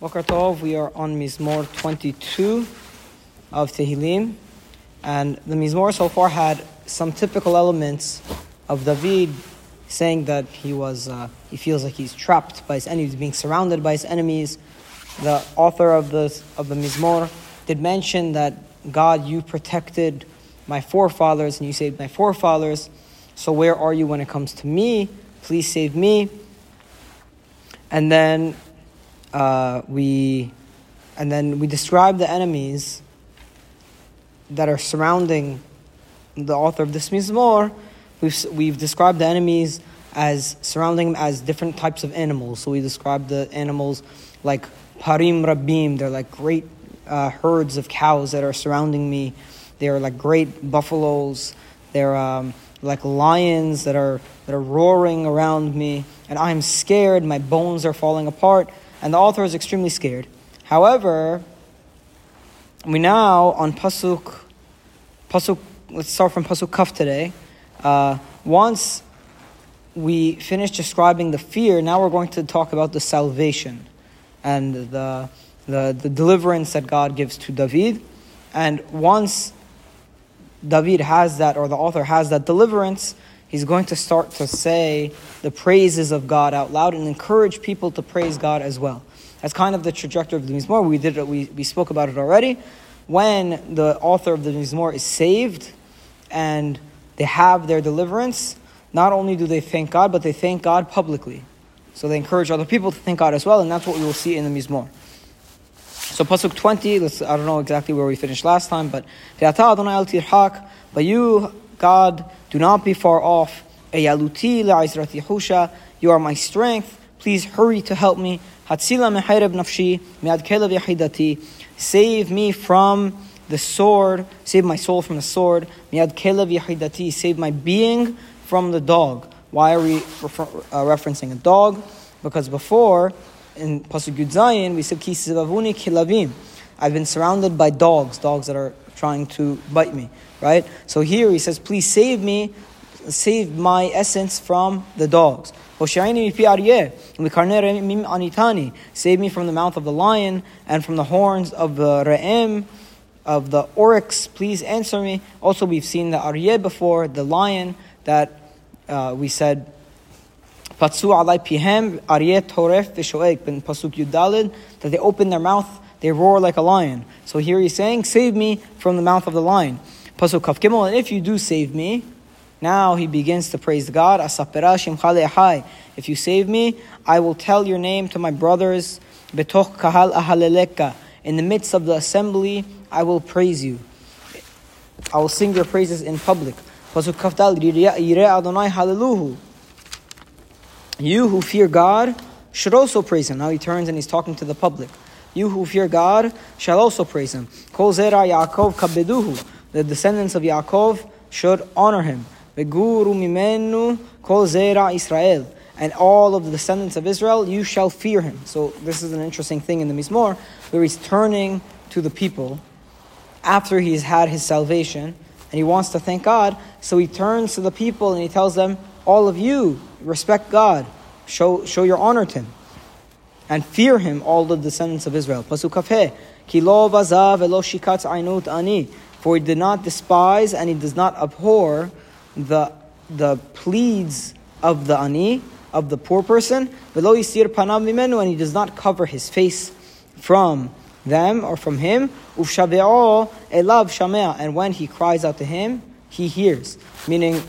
Tov, we are on Mizmor 22 of Tehillim, and the Mizmor so far had some typical elements of David saying that he was uh, he feels like he's trapped by his enemies, being surrounded by his enemies. The author of the of the Mizmor did mention that God, you protected my forefathers and you saved my forefathers. So where are you when it comes to me? Please save me. And then uh, we and then we describe the enemies that are surrounding the author of this mizmor. We've, we've described the enemies as surrounding them as different types of animals. So we describe the animals like parim rabim. They're like great uh, herds of cows that are surrounding me. They're like great buffaloes. They're um, like lions that are that are roaring around me, and I'm scared. My bones are falling apart and the author is extremely scared. However, we now on pasuk, pasuk. Let's start from pasuk kaf today. Uh, once we finish describing the fear, now we're going to talk about the salvation and the, the, the deliverance that God gives to David. And once David has that, or the author has that deliverance, he's going to start to say the praises of God out loud and encourage people to praise God as well. That's kind of the trajectory of the Mizmor. We did it, we, we spoke about it already. When the author of the Mizmor is saved and they have their deliverance, not only do they thank God, but they thank God publicly. So they encourage other people to thank God as well, and that's what we will see in the Mizmor. So Pasuk 20, let's, I don't know exactly where we finished last time, but but you, God, do not be far off. You are my strength. Please hurry to help me. Save me from the sword. Save my soul from the sword. Save my being from the dog. Why are we refer, uh, referencing a dog? Because before, in Pasuk Yud Zayin, we said. I've been surrounded by dogs, dogs that are trying to bite me, right? So here he says, please save me, save my essence from the dogs. Save me from the mouth of the lion and from the horns of the re'em, of the oryx. Please answer me. Also, we've seen the aryeh before, the lion, that uh, we said, Patsu alai pihem toref Pasuk Yudalid, that they open their mouth, they roar like a lion. So here he's saying, save me from the mouth of the lion. Pasuk Kaf Gimel, and if you do save me, now he begins to praise God. If you save me, I will tell your name to my brothers. Kahal. In the midst of the assembly, I will praise you. I will sing your praises in public. Pasuk kafdal Adonai hallelujah. You who fear God should also praise Him. Now he turns and he's talking to the public. You who fear God shall also praise Him. Kol zera Yaakov kabeduhu. The descendants of Yaakov should honor Him. Veguru mimenu kol zera Israel. And all of the descendants of Israel, you shall fear him. So this is an interesting thing in the Mizmor, where he's turning to the people after he's had his salvation, and he wants to thank God. So he turns to the people and he tells them, all of you, respect God. Show, show your honor to him. And fear him, all the descendants of Israel. Pasuk ani. For he did not despise and he does not abhor the, the pleads of the ani, of the poor person, and he does not cover his face from them or from him. And when he cries out to him, he hears. Meaning,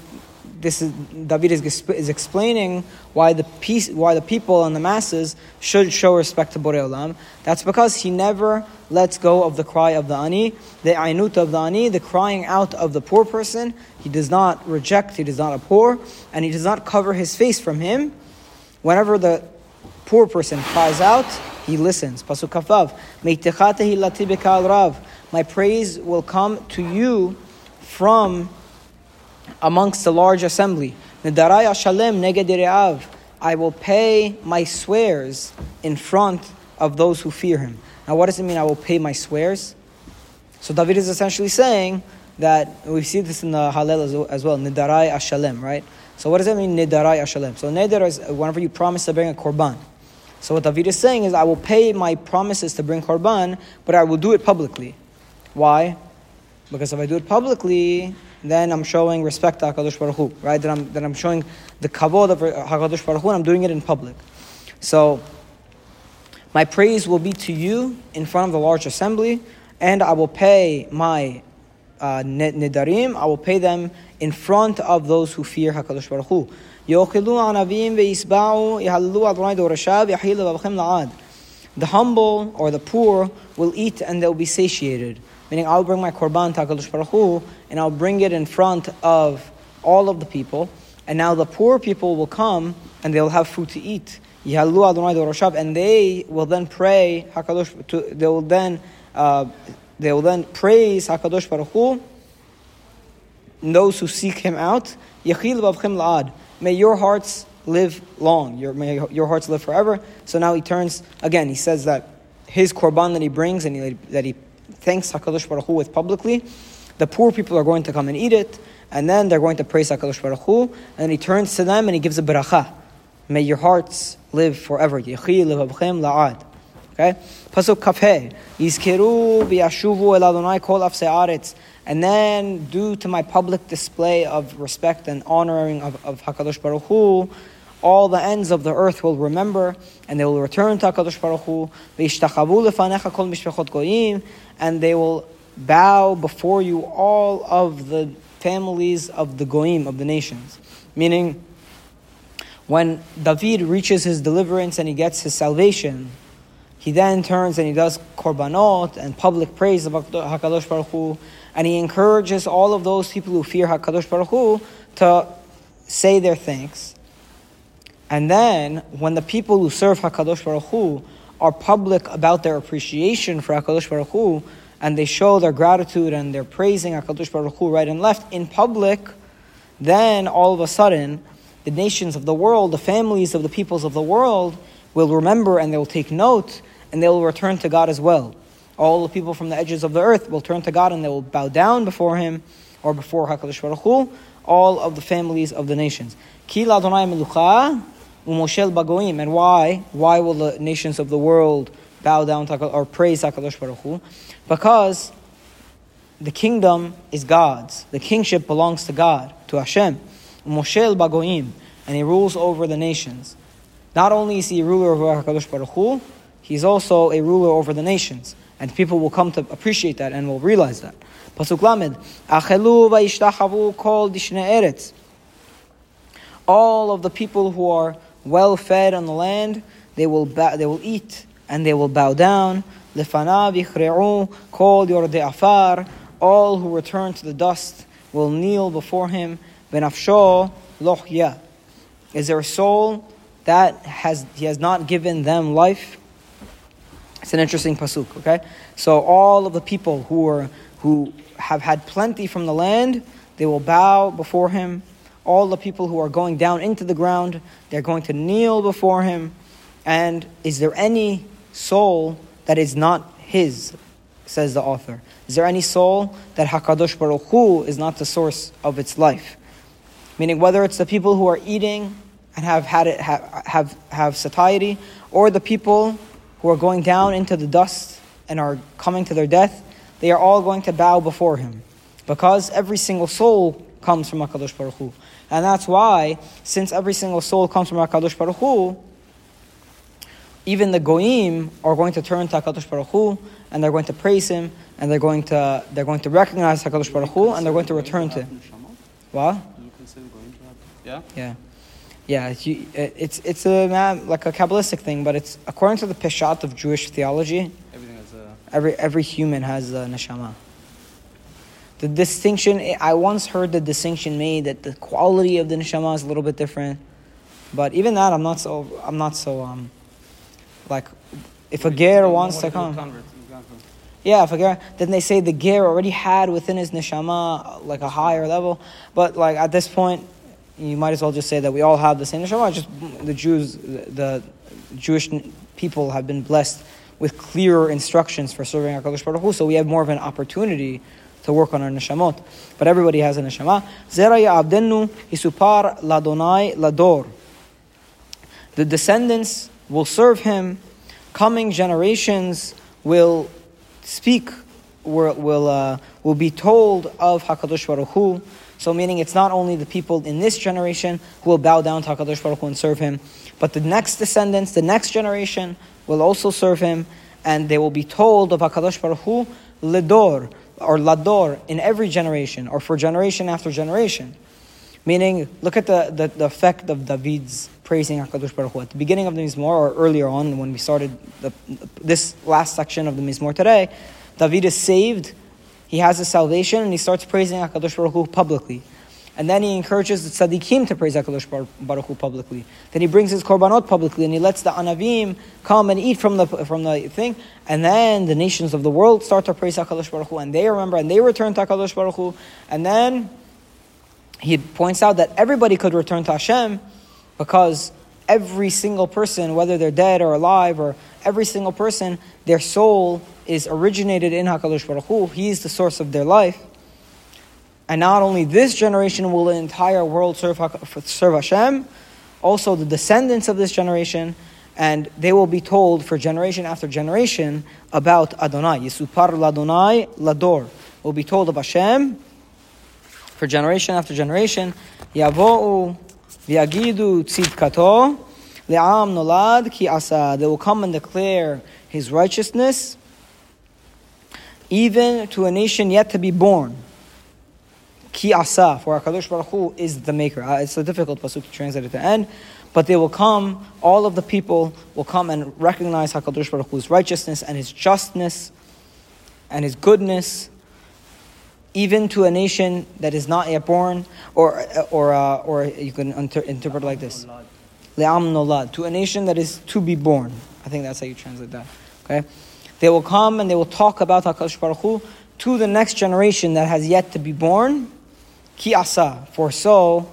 this is David is, is explaining why the peace, why the people and the masses should show respect to Borei Olam. That's because he never lets go of the cry of the ani, the ainut of the ani, the crying out of the poor person. He does not reject, he does not abhor, and he does not cover his face from him. Whenever the poor person cries out, he listens. Pasuk kafav, rav. My praise will come to you from amongst the large assembly. I will pay my swears in front of those who fear him. Now, what does it mean, I will pay my swears? So, David is essentially saying that we see this in the Hallel as well, Nidarai Ashalem, right? So, what does that mean, Nidarai Ashalem? So, Nidar is whenever you promise to bring a korban. So what David is saying is, I will pay my promises to bring korban, but I will do it publicly. Why? Because if I do it publicly, then I'm showing respect to Hakadosh Baruch Hu, right? That I'm then I'm showing the kavod of Hakadosh Baruch Hu, and I'm doing it in public. So my praise will be to you in front of the large assembly, and I will pay my uh, nidarim. I will pay them in front of those who fear Hakadosh Baruch Hu. The humble or the poor will eat and they'll be satiated. Meaning, I'll bring my korban to HaKadosh Baruch Hu, and I'll bring it in front of all of the people. And now the poor people will come and they'll have food to eat. And they will then pray Hakadosh. To, they will then uh, they will then praise Hakadosh Baruch Hu. Those who seek Him out. May your hearts live long. Your, may your hearts live forever. So now he turns again. He says that his korban that he brings and he, that he thanks Hakadosh Baruch Hu with publicly, the poor people are going to come and eat it, and then they're going to praise Hakadosh Baruch Hu, and he turns to them and he gives a beracha. May your hearts live forever. Yechi levavchem la'ad. Okay? Pasuk kafhe. Yizkeru biyashuvu el Adonai kol And then, due to my public display of respect and honoring of, of HaKadosh Baruch Hu, all the ends of the earth will remember, and they will return to HaKadosh Baruch Hu. and they will bow before you all of the families of the goyim, of the nations. Meaning, when David reaches his deliverance and he gets his salvation, he then turns and he does korbanot and public praise of HaKadosh Baruch Hu, and he encourages all of those people who fear HaKadosh Baruch Hu to say their thanks and then, when the people who serve Hakadosh Baruch Hu are public about their appreciation for Hakadosh Baruch Hu, and they show their gratitude and they're praising Hakadosh Baruch Hu right and left in public, then all of a sudden, the nations of the world, the families of the peoples of the world, will remember and they will take note and they will return to God as well. All the people from the edges of the earth will turn to God and they will bow down before Him or before Hakadosh Baruch Hu, all of the families of the nations. Ki Umoshel Bagoim. And why? Why will the nations of the world bow down to or praise HaKadosh Baruch Hu? Because the kingdom is God's. The kingship belongs to God, to Hashem. Moshel Bagoim. And he rules over the nations. Not only is he a ruler over HaKadosh Baruch Hu, he's also a ruler over the nations. And people will come to appreciate that and will realize that. Pasuk Lamed. Achelu vayishtachavu kol dishne eretz. All of the people who are well fed on the land, they will, bow, they will eat and they will bow down. Kol yordei afar. All who return to the dust will kneel before him. Benafsho lochya. Is there a soul that has he has not given them life? It's an interesting pasuk. Okay, so all of the people who are who have had plenty from the land, they will bow before him all the people who are going down into the ground, they're going to kneel before him. And is there any soul that is not his, says the author? Is there any soul that Hakadosh Baruch Hu is not the source of its life? Meaning, whether it's the people who are eating and have had it have, have, have satiety, or the people who are going down into the dust and are coming to their death, they are all going to bow before him. Because every single soul comes from HaKadosh Baruch Hu. And that's why, since every single soul comes from HaKadosh Baruch Hu, even the Goyim are going to turn to HaKadosh Baruch Hu, and they're going to praise Him, and they're going to, they're going to recognize HaKadosh Baruch Hu, and they're going to return to Him. What? Yeah? Yeah. Yeah, it's, it's, it's a, like a Kabbalistic thing, but it's according to the Peshat of Jewish theology, Everything has a... every, every human has a neshama. The distinction, I once heard the distinction made that the quality of the neshama is a little bit different. But even that, I'm not so, I'm not so, um, like, if a ger wants to come. Yeah, if a ger, then they say the ger already had within his neshama like a higher level. But like at this point, you might as well just say that we all have the same neshama. Just the Jews, the Jewish people have been blessed with clearer instructions for serving Hakadosh Baruch Hu, so we have more of an opportunity to work on our neshamot. But everybody has a neshama. Zera ya'avdenu Yisupar ladonai lador. The descendants will serve him. Coming generations will speak, will, will, uh, will be told of HaKadosh Baruch Hu. So meaning it's not only the people in this generation who will bow down to HaKadosh Baruch Hu and serve him, but the next descendants, the next generation will also serve him, and they will be told of HaKadosh Baruch Hu, Lidor, or Lador, in every generation, or for generation after generation. Meaning, look at the, the, the effect of David's praising HaKadosh Baruch Hu. At the beginning of the Mizmor, or earlier on, when we started the, this last section of the Mizmor today, David is saved, he has his salvation, and he starts praising HaKadosh Baruch Hu publicly. And then he encourages the tzaddikim to praise HaKadosh Baruch Hu publicly. Then he brings his korbanot publicly, and he lets the anavim come and eat from the, from the thing. And then the nations of the world start to praise HaKadosh Baruch Hu, and they remember, and they return to HaKadosh Baruch Hu. And then he points out that everybody could return to Hashem because every single person, whether they're dead or alive, or every single person, their soul is originated in HaKadosh Baruch Hu. He's the source of their life. And not only this generation will the entire world serve, serve Hashem, also the descendants of this generation, and they will be told for generation after generation about Adonai. Yisupar Ladonai Lador. Will be told of Hashem for generation after generation. Yavo'u v'yagidu tzidkato le'am nolad ki asa. They will come and declare his righteousness even to a nation yet to be born. Ki asa, for HaKadosh Baruch Hu is the maker. Uh, it's a difficult pasuk to translate at the end, but they will come, all of the people will come and recognize HaKadosh Baruch Hu's righteousness and his justness and his goodness even to a nation that is not yet born, or, or, uh, or you can inter- interpret like this. Le'am nolad, to a nation that is to be born. I think that's how you translate that. Okay? They will come and they will talk about HaKadosh Baruch Hu to the next generation that has yet to be born. Ki asa, for so,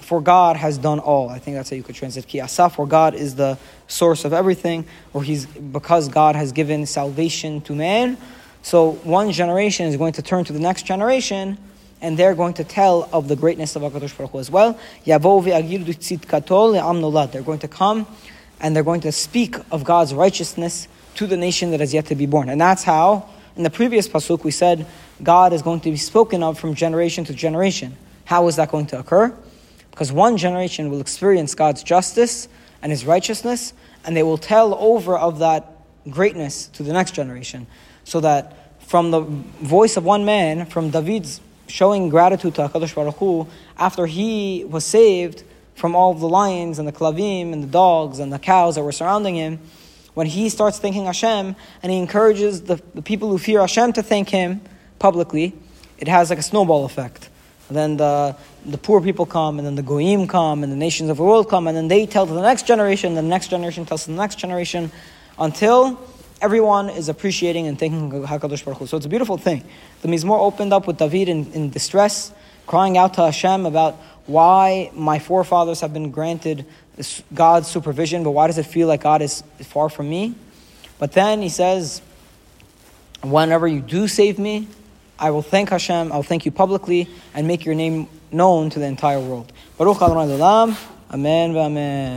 for God has done all. I think that's how you could translate ki asa, for God is the source of everything, or he's, because God has given salvation to man, so one generation is going to turn to the next generation, and they're going to tell of the greatness of HaKadosh Baruch Hu as well. They're going to come and they're going to speak of God's righteousness to the nation that has yet to be born. And that's how, in the previous Pasuk, we said God is going to be spoken of from generation to generation. How is that going to occur? Because one generation will experience God's justice and His righteousness, and they will tell over of that greatness to the next generation so that from the voice of one man, from David's showing gratitude to HaKadosh Baruch Hu, after he was saved from all the lions and the klavim and the dogs and the cows that were surrounding him, when he starts thanking Hashem and he encourages the, the people who fear Hashem to thank him publicly, it has like a snowball effect. And then the, the poor people come, and then the goyim come, and the nations of the world come, and then they tell to the next generation, the next generation tells to the next generation, until everyone is appreciating and thanking HaKadosh Baruch Hu. So it's a beautiful thing. The Mizmor opened up with David in, in distress, crying out to Hashem about why my forefathers have been granted God's supervision, but why does it feel like God is far from me? But then he says, whenever you do save me, I will thank Hashem, I'll thank you publicly, and make your name known to the entire world. Baruch Adonai Amen, amen.